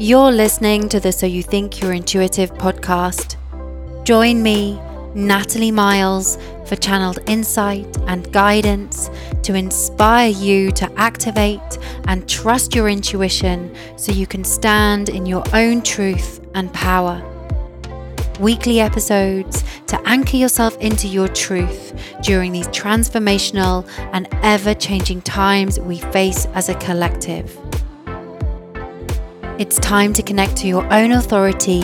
You're listening to the So You Think You're Intuitive podcast. Join me, Natalie Miles, for channeled insight and guidance to inspire you to activate and trust your intuition so you can stand in your own truth and power. Weekly episodes to anchor yourself into your truth during these transformational and ever changing times we face as a collective. It's time to connect to your own authority,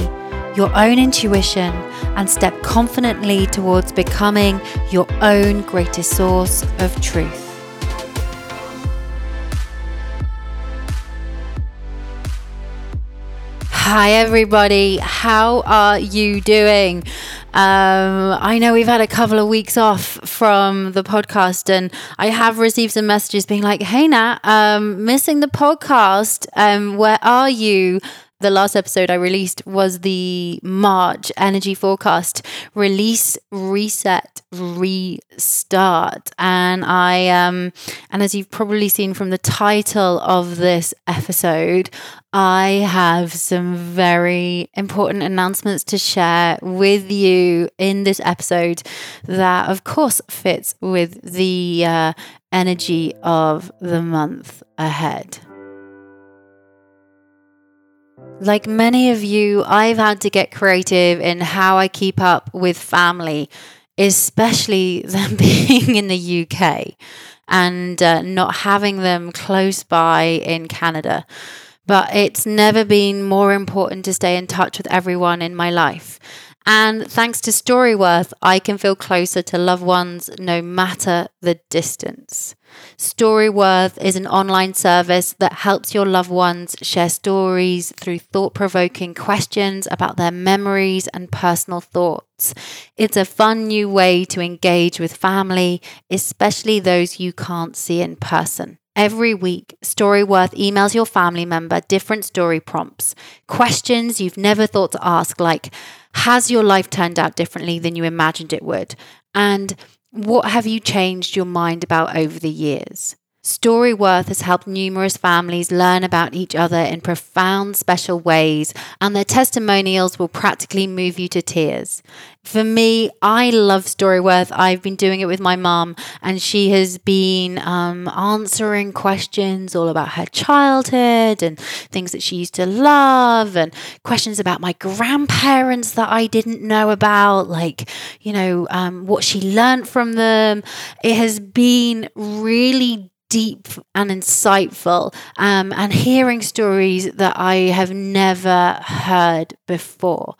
your own intuition, and step confidently towards becoming your own greatest source of truth. Hi, everybody. How are you doing? Um, I know we've had a couple of weeks off from the podcast, and I have received some messages being like, "Hey, Nat, um, missing the podcast. Um, where are you?" The last episode I released was the March energy forecast release, reset, restart. And I um and as you've probably seen from the title of this episode, I have some very important announcements to share with you in this episode that of course fits with the uh, energy of the month ahead. Like many of you, I've had to get creative in how I keep up with family, especially them being in the UK and uh, not having them close by in Canada. But it's never been more important to stay in touch with everyone in my life. And thanks to Storyworth, I can feel closer to loved ones no matter the distance. Storyworth is an online service that helps your loved ones share stories through thought provoking questions about their memories and personal thoughts. It's a fun new way to engage with family, especially those you can't see in person. Every week, Storyworth emails your family member different story prompts, questions you've never thought to ask, like, has your life turned out differently than you imagined it would? And what have you changed your mind about over the years? Storyworth has helped numerous families learn about each other in profound, special ways, and their testimonials will practically move you to tears. For me, I love Storyworth. I've been doing it with my mom, and she has been um, answering questions all about her childhood and things that she used to love, and questions about my grandparents that I didn't know about, like, you know, um, what she learned from them. It has been really deep and insightful um, and hearing stories that I have never heard before.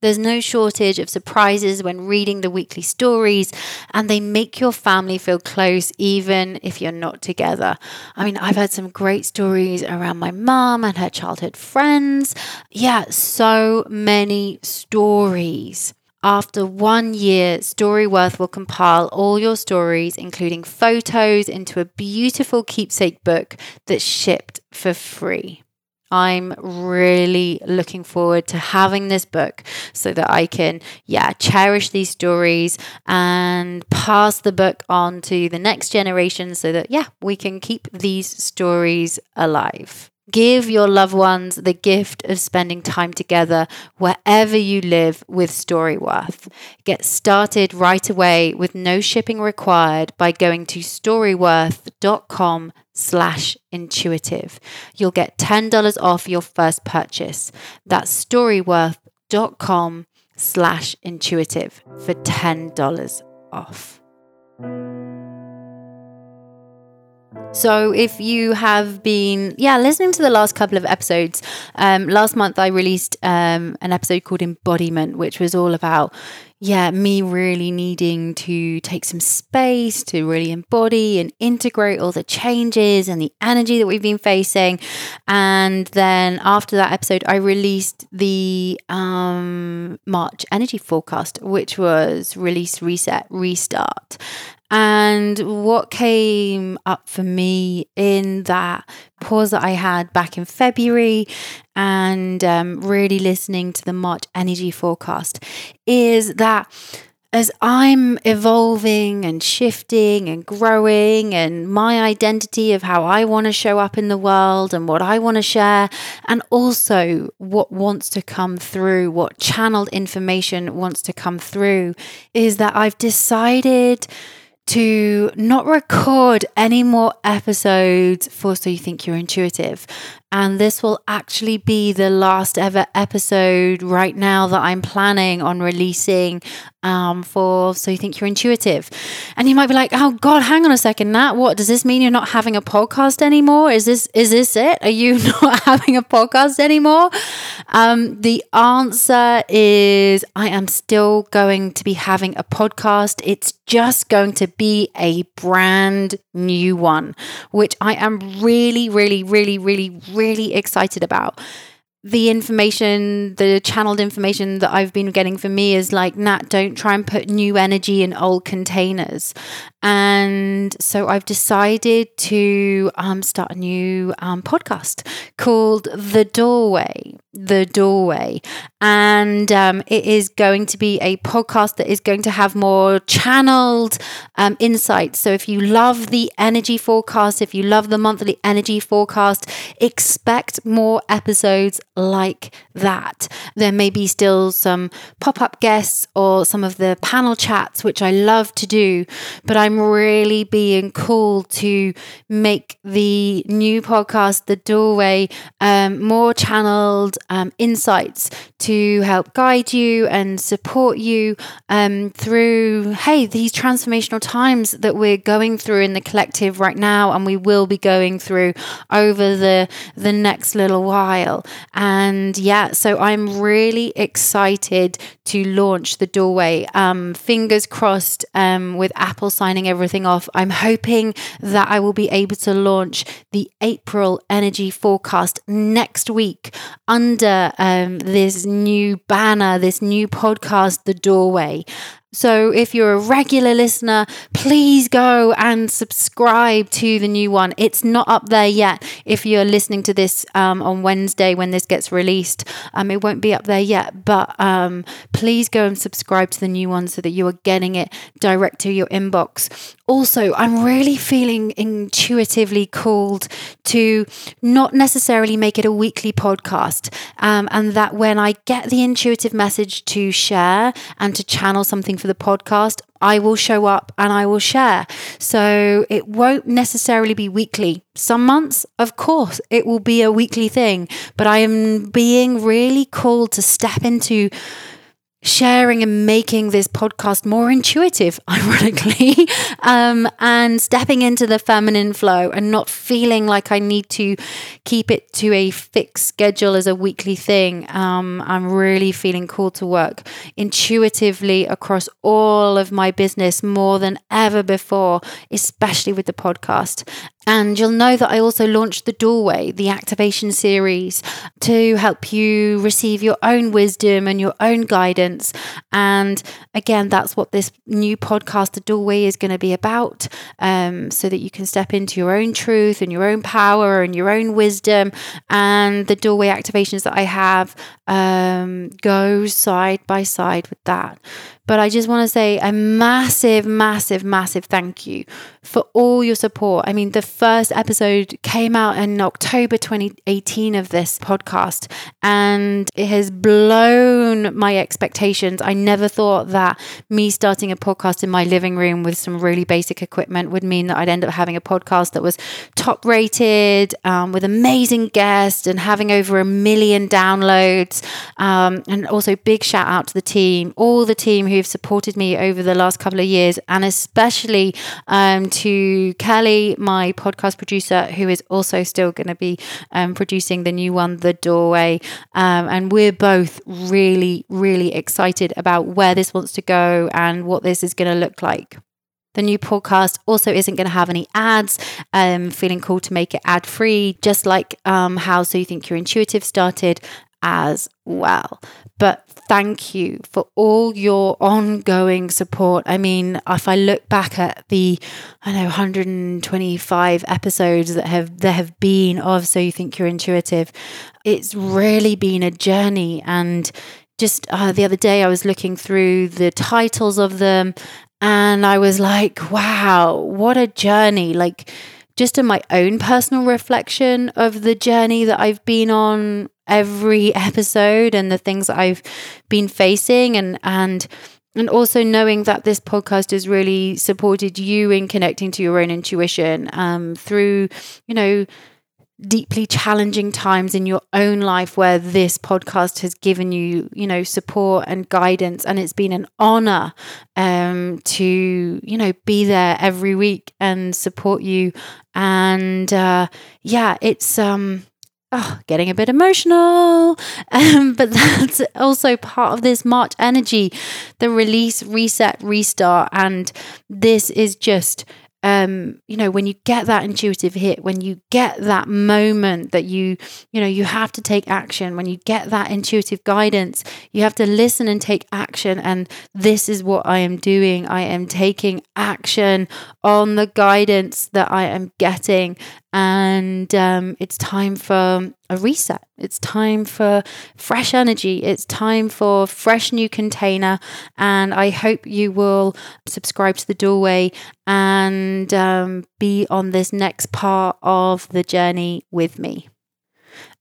There's no shortage of surprises when reading the weekly stories, and they make your family feel close even if you're not together. I mean, I've had some great stories around my mom and her childhood friends. Yeah, so many stories. After one year, Storyworth will compile all your stories, including photos, into a beautiful keepsake book that's shipped for free. I'm really looking forward to having this book so that I can, yeah, cherish these stories and pass the book on to the next generation so that, yeah, we can keep these stories alive. Give your loved ones the gift of spending time together wherever you live with Storyworth. Get started right away with no shipping required by going to storyworth.com slash intuitive. You'll get $10 off your first purchase. That's storyworth.com slash intuitive for $10 off. So, if you have been, yeah, listening to the last couple of episodes, um, last month I released um, an episode called Embodiment, which was all about, yeah, me really needing to take some space to really embody and integrate all the changes and the energy that we've been facing. And then after that episode, I released the um, March energy forecast, which was release, reset, restart. And what came up for me in that pause that I had back in February and um, really listening to the March energy forecast is that as I'm evolving and shifting and growing, and my identity of how I want to show up in the world and what I want to share, and also what wants to come through, what channeled information wants to come through, is that I've decided to not record any more episodes for So You Think You're Intuitive. And this will actually be the last ever episode right now that I'm planning on releasing um, for So You Think You're Intuitive. And you might be like, oh God, hang on a second, Nat. What does this mean? You're not having a podcast anymore? Is this is this it? Are you not having a podcast anymore? Um, the answer is I am still going to be having a podcast. It's just going to be a brand new one, which I am really, really, really, really, really excited about the information, the channeled information that I've been getting for me is like, Nat, don't try and put new energy in old containers. And so I've decided to um, start a new um, podcast called The Doorway. The Doorway. And um, it is going to be a podcast that is going to have more channeled um, insights. So if you love the energy forecast, if you love the monthly energy forecast, expect more episodes like that. There may be still some pop up guests or some of the panel chats, which I love to do, but I'm really being called to make the new podcast, The Doorway, um, more channeled um, insights to help guide you and support you um, through, hey, these transformational times that we're going through in the collective right now, and we will be going through over the the next little while. And yeah, so I'm really excited to launch the doorway. Um, fingers crossed um, with Apple signing everything off, I'm hoping that I will be able to launch the April energy forecast next week under um, this new banner, this new podcast, The Doorway. So, if you're a regular listener, please go and subscribe to the new one. It's not up there yet. If you're listening to this um, on Wednesday when this gets released, um, it won't be up there yet. But um, please go and subscribe to the new one so that you are getting it direct to your inbox. Also, I'm really feeling intuitively called to not necessarily make it a weekly podcast, um, and that when I get the intuitive message to share and to channel something for the podcast, I will show up and I will share. So it won't necessarily be weekly. Some months, of course, it will be a weekly thing, but I am being really called to step into sharing and making this podcast more intuitive, ironically, um, and stepping into the feminine flow and not feeling like I need to keep it to a fixed schedule as a weekly thing. Um, I'm really feeling called to work intuitively across all of my business more than ever before, especially with the podcast. And you'll know that I also launched The Doorway, the activation series, to help you receive your own wisdom and your own guidance. And again, that's what this new podcast, The Doorway, is going to be about, um, so that you can step into your own truth and your own power and your own wisdom. And the doorway activations that I have um, go side by side with that. But I just want to say a massive, massive, massive thank you for all your support. I mean, the first episode came out in October 2018 of this podcast, and it has blown my expectations. I never thought that me starting a podcast in my living room with some really basic equipment would mean that I'd end up having a podcast that was top rated um, with amazing guests and having over a million downloads. Um, and also, big shout out to the team, all the team who who've supported me over the last couple of years, and especially um, to Kelly, my podcast producer, who is also still going to be um, producing the new one, The Doorway. Um, and we're both really, really excited about where this wants to go and what this is going to look like. The new podcast also isn't going to have any ads. Um, feeling cool to make it ad free, just like um, how So You Think You're Intuitive started as well. But thank you for all your ongoing support. I mean, if I look back at the, I know, 125 episodes that have there have been of So You Think You're Intuitive, it's really been a journey and just uh, the other day, I was looking through the titles of them and I was like, wow, what a journey. Like, just in my own personal reflection of the journey that I've been on every episode and the things I've been facing and and and also knowing that this podcast has really supported you in connecting to your own intuition um, through you know deeply challenging times in your own life where this podcast has given you you know support and guidance. And it's been an honor um to you know be there every week and support you. And uh yeah it's um Oh, getting a bit emotional. Um, but that's also part of this March energy the release, reset, restart. And this is just um, you know, when you get that intuitive hit, when you get that moment that you, you know, you have to take action, when you get that intuitive guidance, you have to listen and take action. And this is what I am doing. I am taking action on the guidance that I am getting and um, it's time for a reset. It's time for fresh energy. It's time for fresh new container. And I hope you will subscribe to the doorway and um, be on this next part of the journey with me.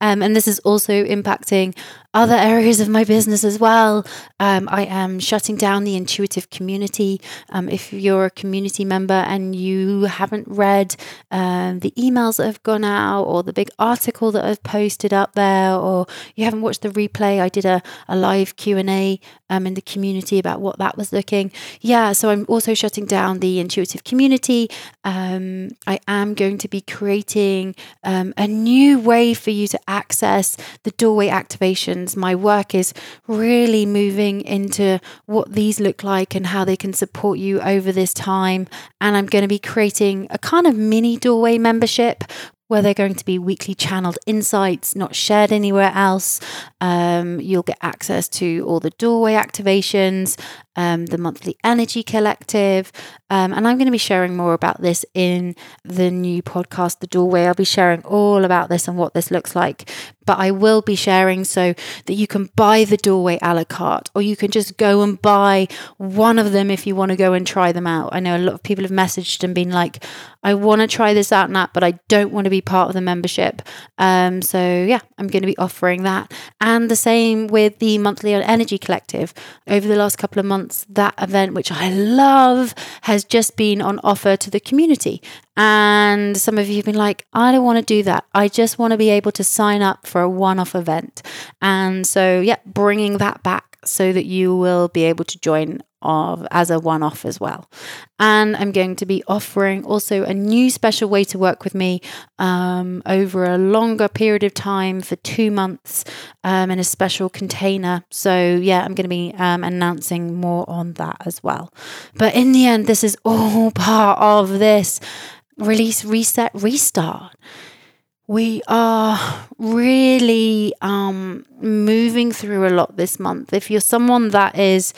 Um, and this is also impacting other areas of my business as well. Um, I am shutting down the intuitive community. Um, if you're a community member and you haven't read um, the emails that have gone out or the big article that I've posted up there, or you haven't watched the replay, I did a, a live Q and A um, in the community about what that was looking. Yeah, so I'm also shutting down the intuitive community. Um, I am going to be creating um, a new way for you to access the doorway activations. My work is really moving into what these look like and how they can support you over this time. And I'm going to be creating a kind of mini doorway membership where they're going to be weekly channeled insights, not shared anywhere else. Um, you'll get access to all the doorway activations, um, the monthly energy collective. Um, and I'm going to be sharing more about this in the new podcast, The Doorway. I'll be sharing all about this and what this looks like. But I will be sharing so that you can buy the doorway a la carte, or you can just go and buy one of them if you want to go and try them out. I know a lot of people have messaged and been like, I want to try this out and that, but I don't want to be part of the membership. Um, so, yeah, I'm going to be offering that. And the same with the monthly energy collective. Over the last couple of months, that event, which I love, has just been on offer to the community. And some of you have been like, I don't want to do that. I just want to be able to sign up for a one off event. And so, yeah, bringing that back so that you will be able to join of as a one off as well. And I'm going to be offering also a new special way to work with me um, over a longer period of time for two months um, in a special container. So, yeah, I'm going to be um, announcing more on that as well. But in the end, this is all part of this release, reset, restart. We are really um, moving through a lot this month. If you're someone that is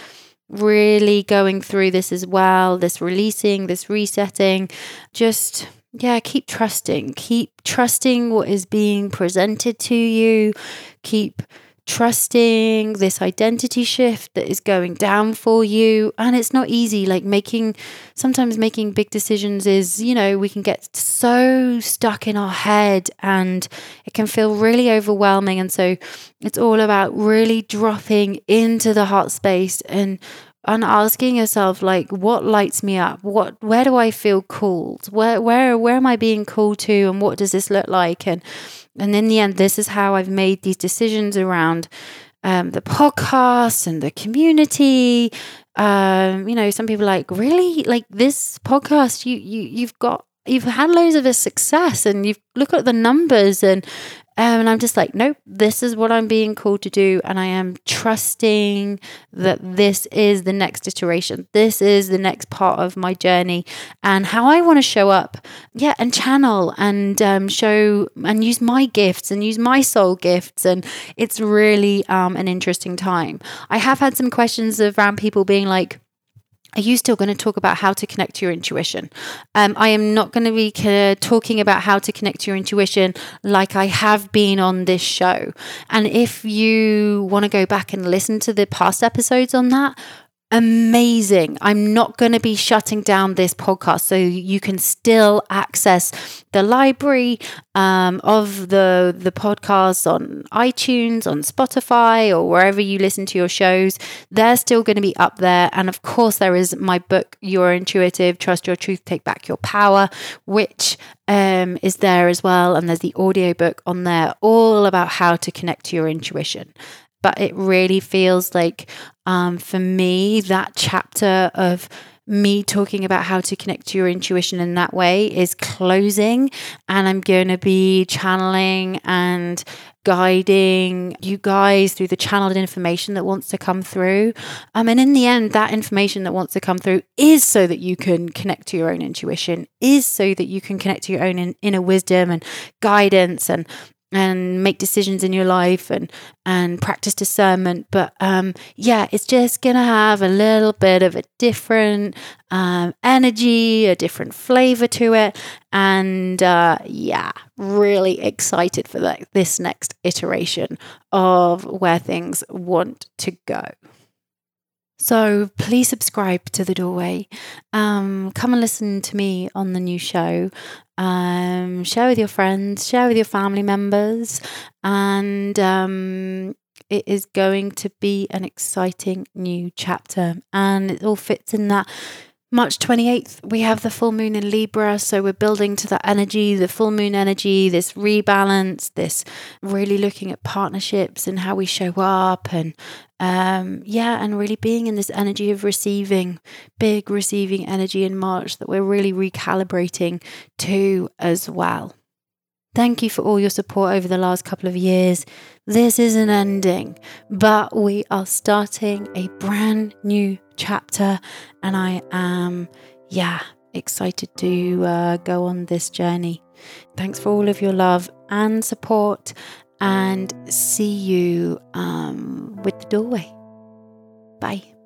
really going through this as well, this releasing, this resetting, just yeah, keep trusting. Keep trusting what is being presented to you. Keep trusting this identity shift that is going down for you. And it's not easy. Like making, sometimes making big decisions is, you know, we can get so stuck in our head and it can feel really overwhelming. And so it's all about really dropping into the heart space and and asking yourself like what lights me up what where do i feel called where where where am i being called to and what does this look like and and in the end, this is how I've made these decisions around um, the podcast and the community. Um, you know, some people like, really, like this podcast, you you you've got you've had loads of a success and you've look at the numbers and um, and I'm just like, nope, this is what I'm being called to do. And I am trusting that this is the next iteration. This is the next part of my journey and how I want to show up. Yeah. And channel and um, show and use my gifts and use my soul gifts. And it's really um, an interesting time. I have had some questions around people being like, are you still going to talk about how to connect to your intuition? Um, I am not going to be uh, talking about how to connect to your intuition like I have been on this show. And if you want to go back and listen to the past episodes on that, amazing. I'm not going to be shutting down this podcast, so you can still access the library um, of the the podcasts on iTunes, on Spotify, or wherever you listen to your shows. They're still going to be up there, and of course, there is my book, You're Intuitive, Trust Your Truth, Take Back Your Power, which um, is there as well, and there's the audiobook on there, all about how to connect to your intuition but it really feels like um, for me that chapter of me talking about how to connect to your intuition in that way is closing and i'm going to be channeling and guiding you guys through the channeled information that wants to come through. Um, and in the end that information that wants to come through is so that you can connect to your own intuition is so that you can connect to your own in, inner wisdom and guidance and and make decisions in your life and and practice discernment. But um yeah it's just gonna have a little bit of a different um, energy a different flavor to it. And uh yeah really excited for that this next iteration of where things want to go so please subscribe to The Doorway. Um, come and listen to me on the new show. Um, share with your friends, share with your family members, and um, it is going to be an exciting new chapter. And it all fits in that March 28th, we have the full moon in Libra. So we're building to that energy, the full moon energy, this rebalance, this really looking at partnerships and how we show up. And um, yeah, and really being in this energy of receiving, big receiving energy in March that we're really recalibrating to as well. Thank you for all your support over the last couple of years. This isn't ending, but we are starting a brand new chapter, and I am, yeah, excited to uh, go on this journey. Thanks for all of your love and support, and see you um, with the doorway. Bye.